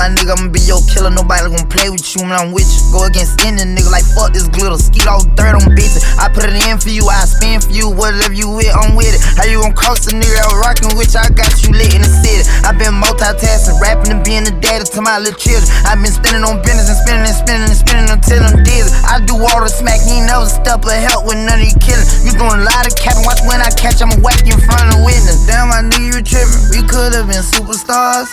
my nigga, I'ma be your killer. Nobody gon' play with you when I'm with you. Go against any nigga like fuck this glitter. Skeet all dirt on bitches. I put it in for you, I spin for you. Whatever you with, I'm with it. How you gon' cross the nigga that rockin' with you? I got you lit in the city. I been multitasking, rapping and being the daddy to my little children. I been spending on business and spending and spending and spending until I'm dizzy. I do all the smack, ain't never step or help with none of you killin'. You doing a lot of capping, watch when I catch, I'ma whack you in front of witness. Damn, I knew you were trippin'. We could've been superstars.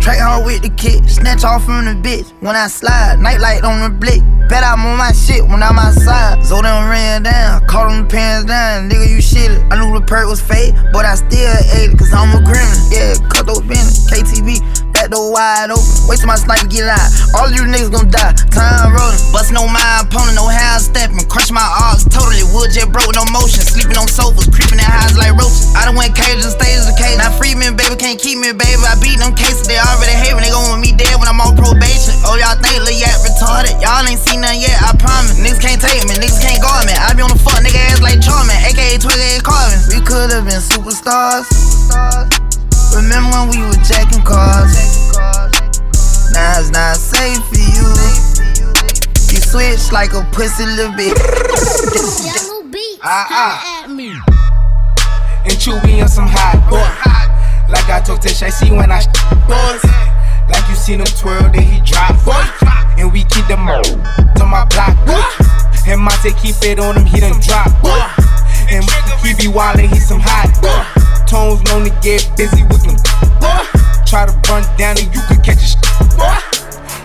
Track hard with the kick, snatch off from the bitch. When I slide, nightlight on the blick. Bet I'm on my shit when I'm outside. So them ran down, caught them pants down. Nigga, you shit I knew the perk was fake, but I still ate it, cause I'm a criminal. Yeah, cut those business, KTV back door wide open. Wait till my sniper get out. All you niggas gon' die. Time rolling. Bustin' on my opponent, no how I'm stepping. Crush my arms totally. Wood jet broke, no motion. Sleeping on sofas, creeping in highs like roaches. I done went cage and stages the cage. Now free me, baby, can't keep me, baby. I beat them cases, they already hate me. They gon' want me dead when I'm on probation. Oh, y'all think Lil Yak retarded? Y'all ain't seen nothing yet, I promise. Niggas can't take me, niggas can't guard me. I be on the fuck nigga ass like Charmin, aka 28 Carvin. We could've been superstars. Remember when we were jacking cars? Now it's not safe for you. You switch like a pussy little bit. ah, ah. And Chewy on some hot boy. Like I talk to Shy, see when I boys. Like you seen him twirl, then he drop boy. And we keep them all on my block boy. And Monte keep it on him, he done drop boy. And he be wildin', he some hot boy tones known to get busy with them. Boy. Try to run down and you could catch a sh-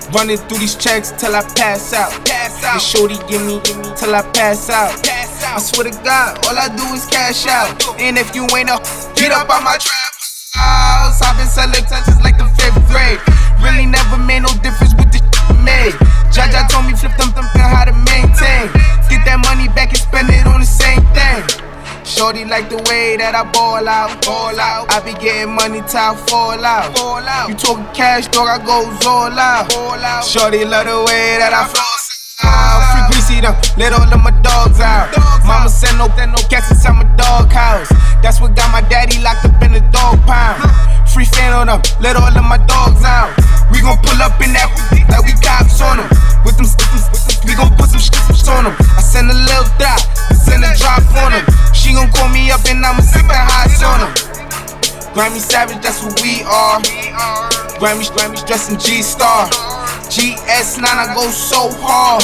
Running through these checks till I pass out. Pass out. The shorty give me, give me till I pass out. pass out. I swear to God, all I do is cash out. And if you ain't a, get up on my trap house. I've been selling touches like the fifth grade. Really never made no difference with the made. Jaja told me flip them, them, how to maintain. Get that money back and spend it on the. Shorty like the way that I ball out, ball out. I be getting money till I fall out, fall out. You talking cash, dog, I go all out, all out. Shorty love the way that I floss out. Free greasy them, let all of my dogs out. Mama said no, no cats inside my dog house. That's what got my daddy locked up in the dog pound. Free fan on them, let all of my dogs out. We gon' pull up in that like we cops on them. With them, we gon' put some shit on them. I send a little I send a drop on them. She gon' call me up and I'ma sip the hot on them. Grammy Savage, that's what we are. Grammy, Grammy dressing G Star. GS9, I go so hard.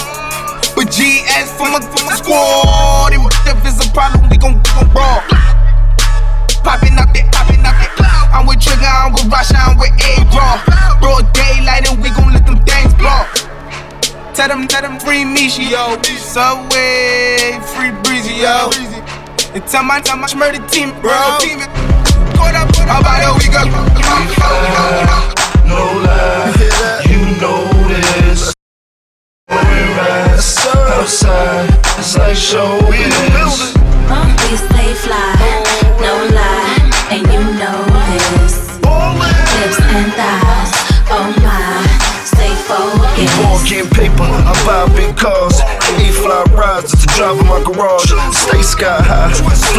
But GS from a, from a squad. If it's a problem, we gon' gon' brawl. Popping up that, popping up that. I'm with Trigger, I'm with Rasha, I'm with A-Raw. Broad daylight and we gon' let them things block. Tell them, tell them free Misha, yo. Subway, free Breezy, yo. And tell my, tell my murder team, bro. About a week ago? No lie, you know this. We're outside, it's like showbiz.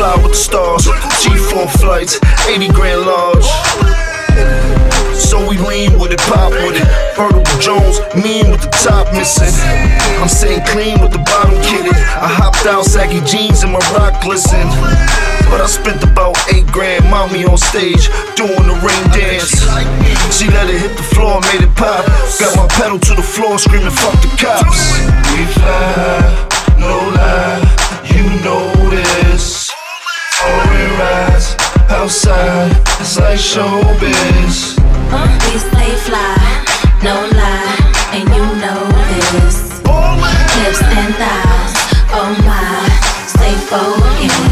Fly with the stars. G4 flights, 80 grand large. So we lean with it, pop with it. Vertical Jones, mean with the top missing. I'm saying clean with the bottom kitted. I hopped out, saggy jeans and my rock glisten. But I spent about eight grand, mommy on stage, doing the rain dance. She let it hit the floor, made it pop. Got my pedal to the floor, screaming, fuck the cops. We fly, no lie, you know this. Foreign rides, outside, it's like showbiz. We stay fly, no lie, and you know this. Lips and thighs, oh my, stay focused.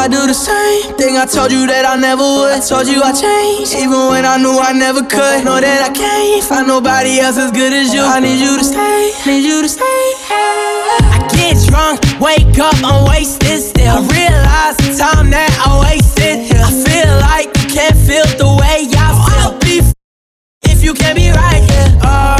I do the same thing I told you that I never would. Told you I changed, even when I knew I never could. Know that I can't find nobody else as good as you. I need you to stay, need you to stay. I get drunk, wake up, I'm wasted still. I realize the time that I wasted. I feel like you can't feel the way I feel. I'll Be if you can't be right here. Oh,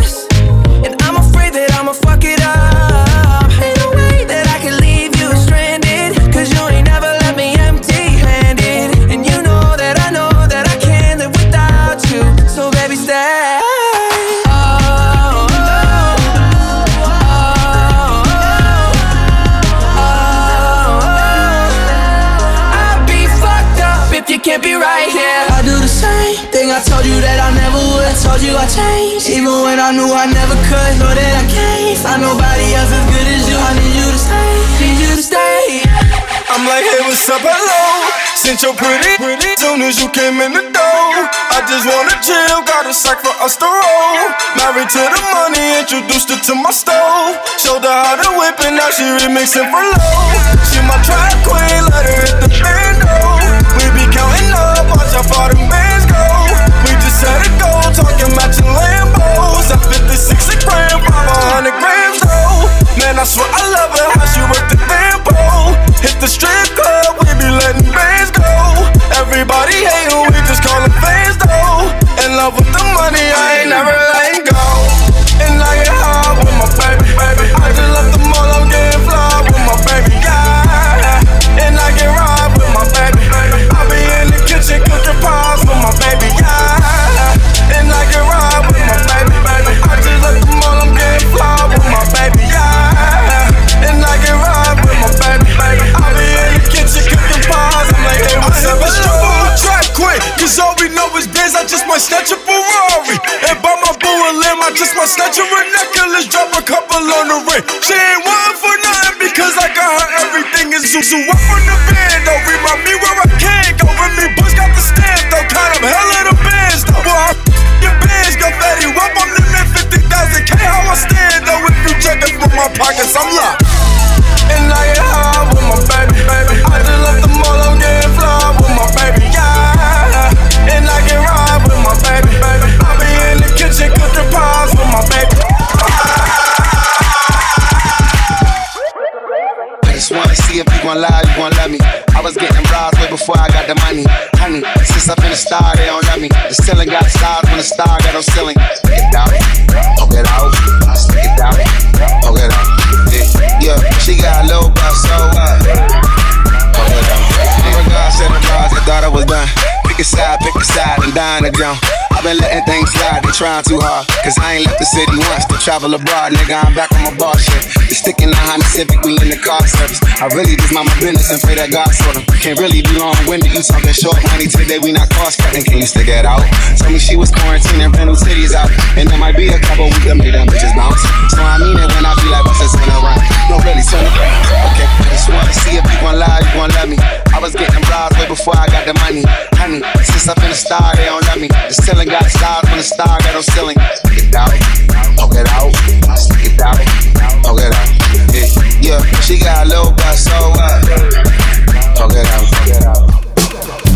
that I'ma fuck it up, hello? Since you're pretty, pretty, soon as you came in the door. I just wanna chill, got a sack for us to roll. Married to the money, introduced her to my stove. Showed her how to whip it, now she remixing for low. She my track queen, let her hit the bando. We be counting up, watch how far them bands go. We just set a goal, talking matching Lambos. At 56 a gram, 500 grams though. Man, I swear I love her, how she work the tempo. Hit the strip club, be letting bands go. Everybody hating, we trying too hard. Cause I ain't left the city once to travel abroad, nigga. I'm back on my bar shit. The stick in the Honda Civic, we in the car service. I really just mind my business and pray that God sort them. Can't really be long winded, you talking short money today, we not cost cutting. Can you stick it out? Told me she was quarantining, rental cities out. And there might be a couple weeks that made them bitches bounce. So I mean it when I be like, what's this around? No, really, turn it Okay, I just wanna see if you gon' lie, you gon' love me. I was getting bras way before I got the money. Honey, since I've been a star, they don't love me. The ceiling got stars when the star got no ceiling. Stick it out, poke it out, stick it out, poke it out. Yeah, yeah, she got a little butt, so what? Poke it out, poke it out.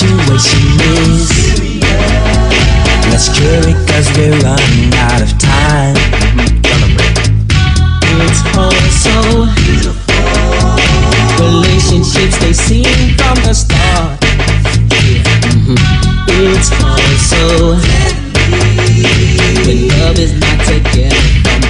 situation is Let's cure it cause we're running out of time. It's all so Relationships they seem from the start. It's all so When love is not together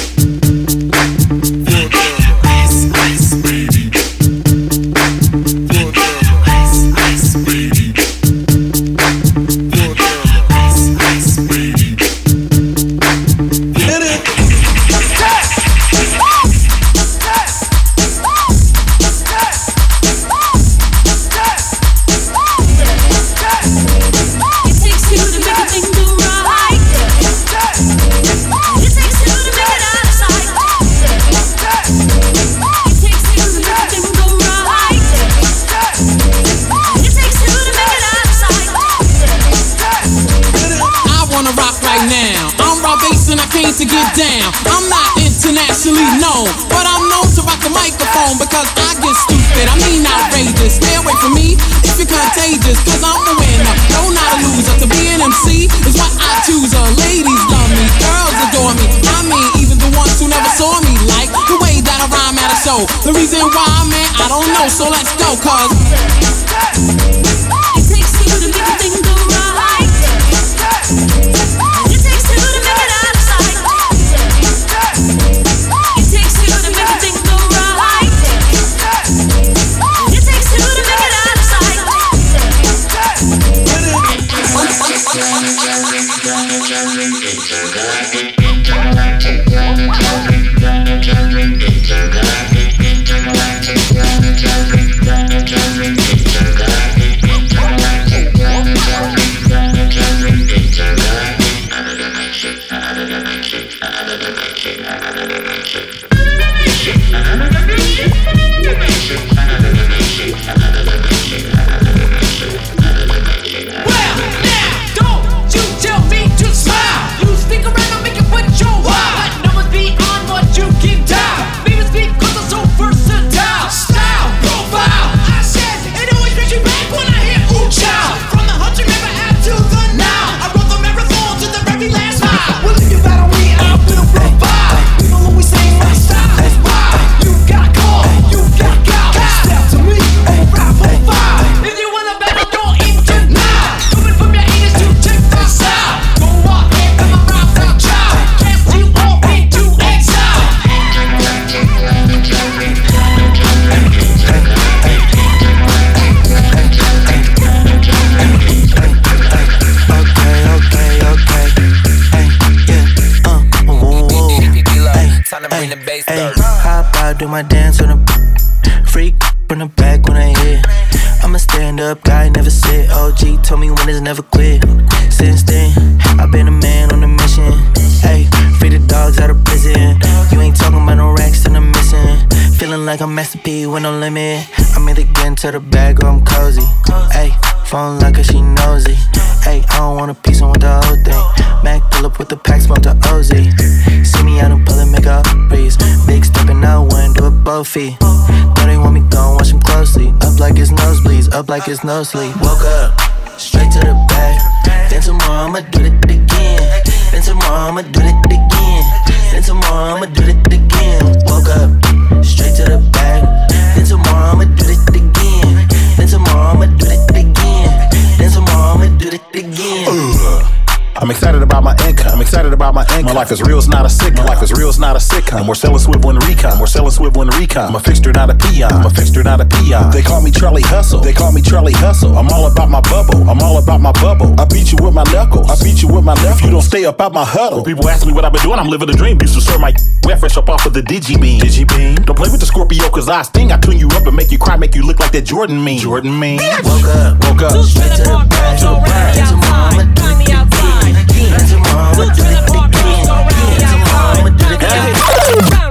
The microphone because I get stupid. I mean outrageous. Stay away from me. It'd be contagious. Cause I'm a man, don't I lose it? The MC is why I choose a ladies love me, Girls adore me. I mean even the ones who never saw me like the way that I rhyme at a show. The reason why, man, I don't know, so let's go, cause. With no limit. I'm either getting to the bag or I'm cozy. Ayy, phone like a she nosy. Ayy, I don't want a piece, I want the whole thing. Mac pull up with the pack, smoke the OZ. See me out and pull make up breeze. Big stepping out, one do it both feet. Know they want me gone, watch them closely. Up like it's nosebleeds, up like it's no sleep. Woke up, straight to the bag. Then tomorrow I'ma do it again. Then tomorrow I'ma do it again. Then tomorrow I'ma do it again. Woke up, straight to the bag. Then tomorrow I'ma do it again. Then tomorrow I'ma do it again. Then tomorrow I'ma do it again. Uh. I'm excited about my income. I'm excited about my income. My life is real, it's not a sick. My life is real, it's not a sitcom. We're selling swivel and recon. We're selling swivel and recon. I'm a fixture, not a peon. I'm a fixture, not a peon. They call me Charlie Hustle. They call me Charlie Hustle. I'm all about my bubble. I'm all about my bubble. I beat you with my knuckles. I beat you with my knuckles. If you don't stay up out my huddle. When people ask me what I've been doing, I'm living a dream. Used to serve my wet fresh up off of the digi beam. Digi beam. Don't play with the Scorpio, cause I sting. I tune you up and make you cry, make you look like that Jordan mean. Jordan mean. Woke up. Woke up. Straight to the back. To the back. Tomorrow I'ma do it again. Tomorrow I'ma do it again. Tomorrow I'ma do it again.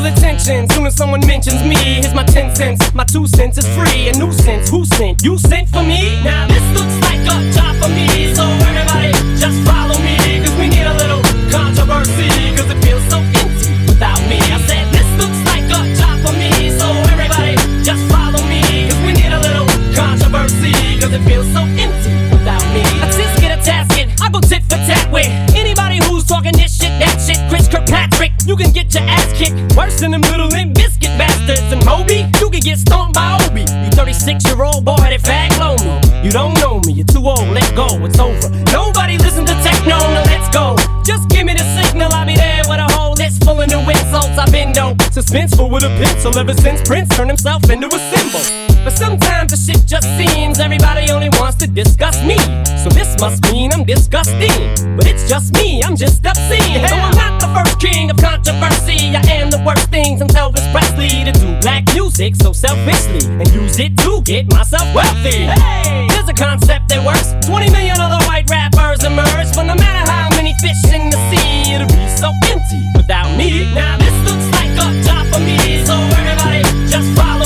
Feel attention soon as someone mentions me. Here's my 10 cents, my 2 cents is free. A nuisance, who sent? You sent for me? Now this looks like a job for me. So everybody just follow than them little Limp Bizkit bastards. And Moby, you can get stomped by Obie. You 36 year old boy that fag me. You don't know me, you're too old, let go, it's over. Nobody listen to techno, now let's go. Just give me the signal, I'll be there with a whole list full of new insults. I've been dope, suspenseful with a pencil ever since Prince turned himself into a symbol. But sometimes the shit just seems everybody only wants to discuss me. So this must mean I'm disgusting. But it's just me, I'm just obscene. So I'm not the first king of controversy. I am since Elvis Presley to do black music so selfishly and use it to get myself wealthy. Hey, there's a concept that works. 20 million other white rappers emerge, but no matter how many fish in the sea, it'll be so empty without me. Now this looks like a job for me, so everybody just follow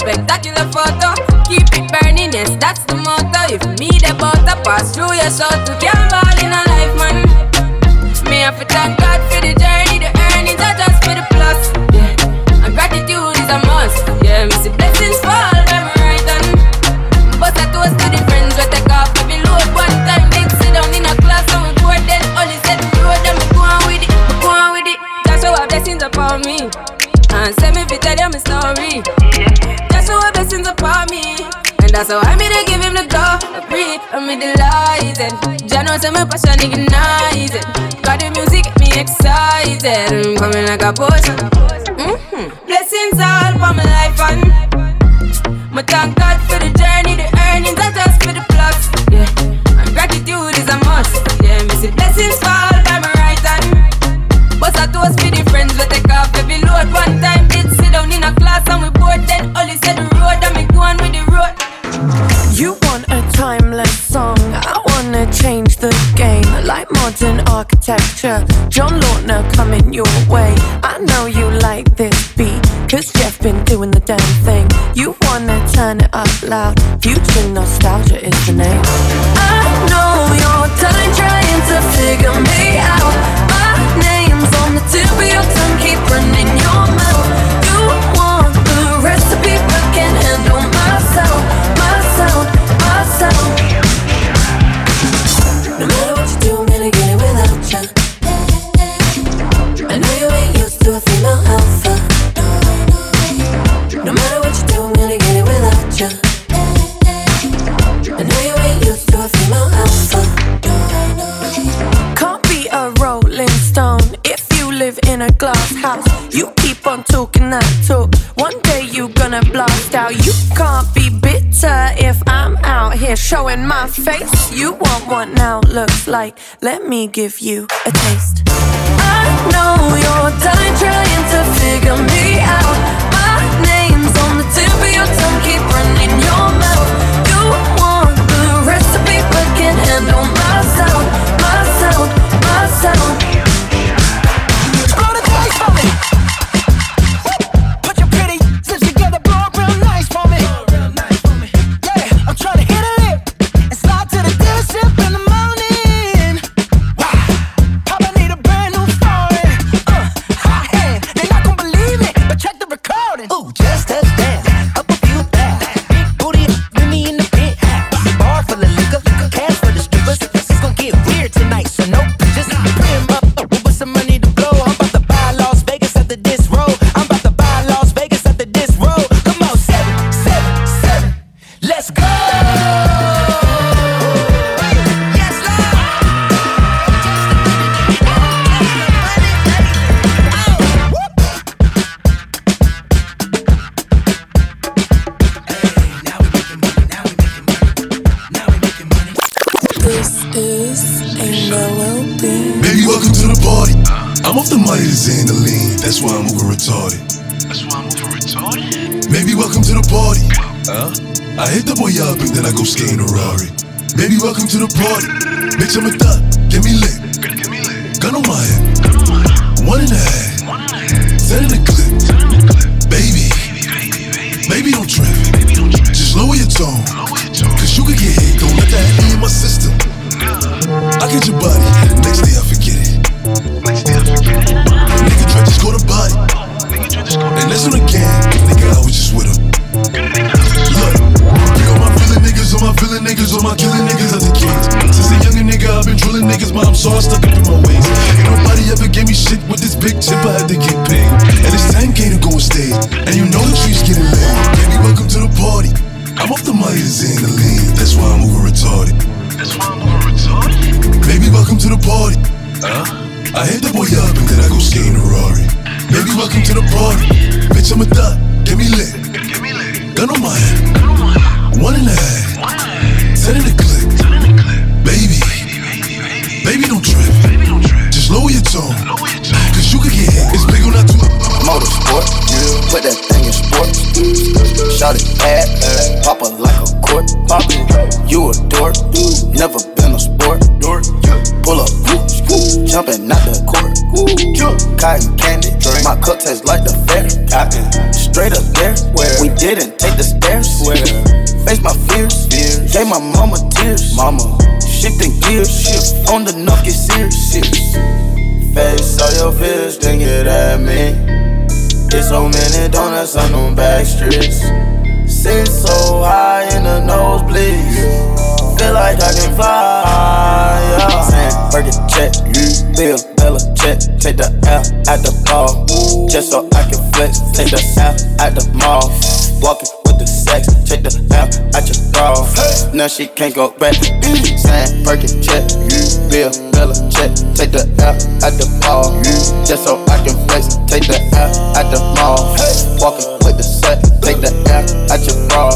spectacular photo. Keep it burning, yes that's the motto. If me the butter pass through your shot to ball in a life man. Me have to thank know say my passion ignited. Got the music get me excited. I'm coming like a potion. Mm-hmm. Blessings all for my life and my thank God for the journey, the earnings, not just for the plugs. Yeah, and gratitude is a must. Yeah, see blessings fall by my right hand. But I toast for the friends we take off every load. One time did sit down in a class and we bored. Then only said the road and me go on with the road. You want a timeless song? I change the game like modern architecture. John Lautner coming your way. I know you like this beat, cause Jeff been doing the damn thing. You wanna turn it up loud. Future nostalgia is the name. I know you're done trying to figure me out. My name's on the tip of your tongue, keep running that talk. One day you gonna blast out. You can't be bitter if I'm out here showing my face. You want what now looks like. Let me give you a taste. I know you're done trying to figure me out. My name's on the tip of your tongue, keep running your mouth. You want the recipe, but can't handle baby, don't trip. Just lower your tone. Cause you could get hit, don't let that be in my system. I get your body, next day I forget it. next day Nigga try just go to body. And that's on the gang, nigga, I was just with him. Look, big on my villain niggas, on my villain niggas, on my killing niggas as a kid. Since a younger nigga, I've been drilling niggas, mom, so I stuck up in my ways. Ain't nobody ever gave me shit with this big chip, I had to get paid. And it's 10k to go on stage, and you know the streets getting laid. Baby, welcome to the party. I'm off the money the Xandaline, that's why I'm over retarded. That's why I'm over retarded? Baby, welcome to the party. Huh? I hit the boy up and then I go skating a Rari. Baby, welcome to the party. Bitch, I'm a thot, get me lit. get me lit. Gun on my head. One and a half. Ten in the clip. Baby, baby, don't trip. Baby, don't trip. Just lower your tone. Cause you could get hit. It's big on not too Motorsport, put that thing in sports. Shout it bad, pop it like a court. Pop it, you a dork, never been a sport. Pull up, jumping out the court. Cotton candy, my cup tastes like the fair. Straight up there, Where? we didn't take the stairs. Where? Face my fears, gave my mama tears. Mama, shifting gears, on the nuff get serious. Face all your fears, then get at me. Get so many donuts on them back streets. Sit so high in the nose nosebleeds. Feel like I can fly. Yeah. Saying, Burger check, you, Bill, Bella check. Take the L at the ball. Just so I can flex. Take the L at the mall. Walking sex. Check the L at your bra. Now she can't go back. Sign Perkin check. Bill Bella check. Take the L out the ball. Just so I can flex. Take the L out the mall. Walking with the set. Take the L out your bra.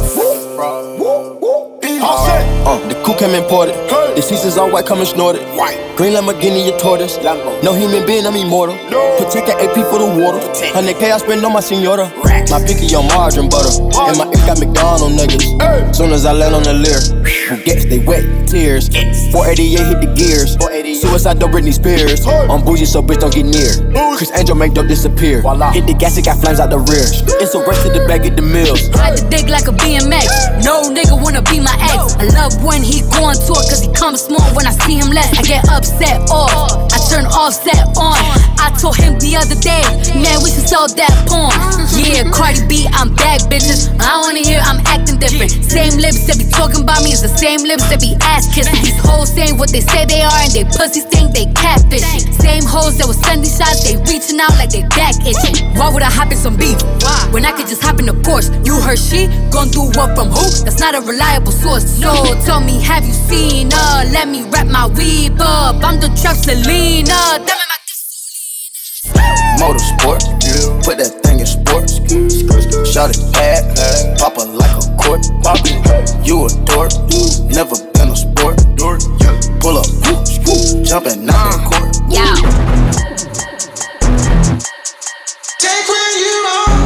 Uh, the coupe came imported. The seasons all white, coming snorted. White. Green Lamborghini, a tortoise. No human being, I'm immortal. Protect an AP for the water. 100K I spend on my senora. My picky on margarine butter. And my ink got McDonald niggas. Soon as I land on the leer, who gets they wet tears. 488 hit the gears. Suicide don't Britney Spears. I'm bougie, so bitch don't get near. Criss Angel make dope disappear. Hit the gas, it got flames out the rear. It's a race to the back of the mills. Ride the dick like a BMX. No nigga wanna be my ex. I love when he going to it, cause he comes small when I see him less. I get upset off. I turn offset on. I told him the other day, man, we should sell that porn. Yeah, Cardi B, I'm back, bitches. I wanna hear I'm acting different. Same lips that be talking about me is the same lips that be ass kissing. These hoes saying what they say they are, and they pussies think they catfishing. Same hoes that was sending shots, they reaching out like they back itching. Why would I hop in some beef? When I could just hop in a Porsche. You heard she gon' do what from who? That's not a reliable source. So tell me, have you seen her? Let me wrap my weave up. I'm the trap Selena. Damn it, my Motorsport, put that thing in sports. Shot it bad, pop it like a court. You a dork, never been a sport. Pull up, jumping out the court. Yeah. Take what you want.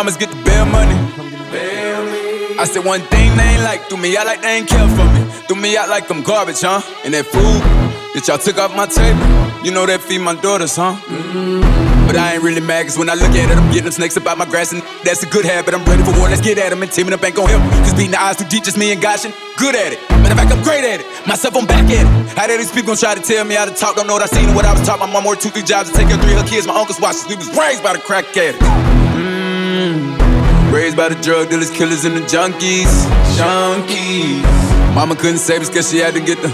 Mamas get the bail money. I said one thing they ain't like, threw me out like they ain't care for me. Threw me out like I'm garbage, huh? And that food that y'all took off my table, you know that feed my daughters, huh? But I ain't really mad, cause when I look at it, I'm getting them snakes about my grass, and that's a good habit. I'm ready for war, let's get at them, and teaming up ain't gon' help. Cause beating the odds too deep, just me and Goshen, good at it. Matter of fact, I'm great at it. Myself, I'm back at it. How dare these people gon' try to tell me how to talk? Don't know what I seen and what I was taught. My mom worked two, three jobs to take care of three of her kids. My uncle's watches. We was raised by the crack addict. Raised by the drug dealers, killers, and the junkies. Junkies. Mama couldn't save us cause she had to get the.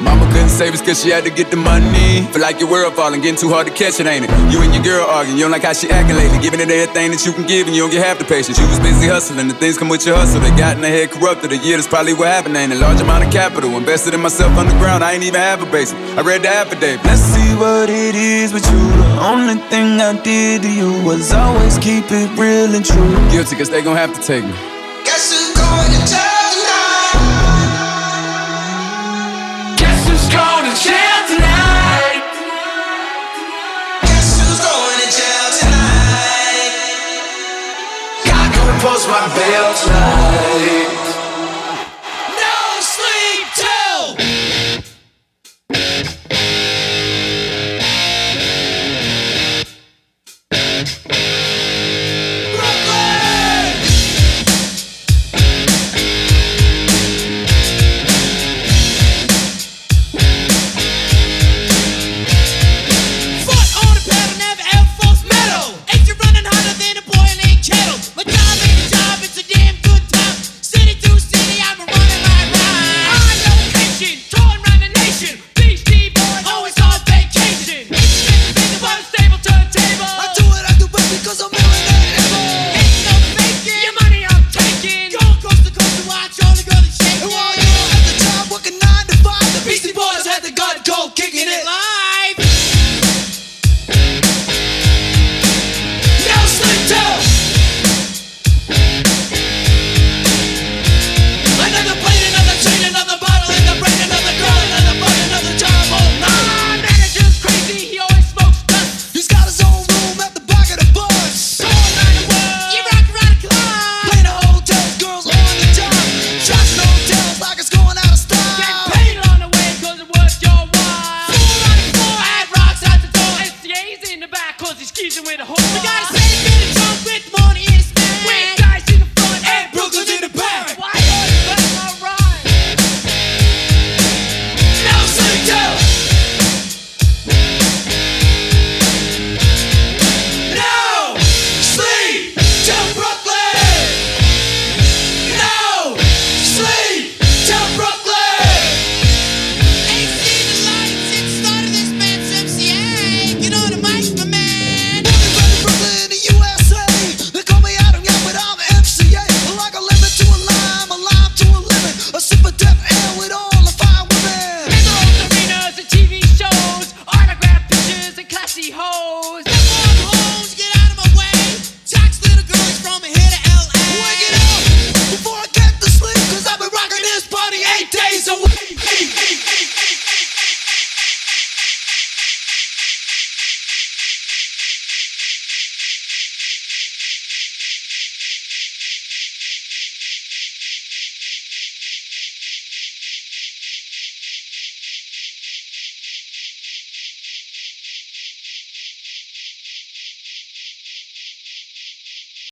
Mama couldn't Savings cause she had to get the money. Feel like your world falling, getting too hard to catch it, ain't it? You and your girl arguing, you don't like how she acting lately. Giving it everything that you can give and you don't get half the patience. You was busy hustling, the things come with your hustle. They got in their head corrupted. A year, that's probably what happened. Ain't a large amount of capital invested in myself underground. I ain't even have a basic. I read the affidavit. Let's see what it is with you. The only thing I did to you was always keep it real and true. Guilty cause they gon' have to take me. Guess who's going to jail tonight? Guess who's going to jail tonight? Guess who's going to jail tonight? God come and post my bail tonight.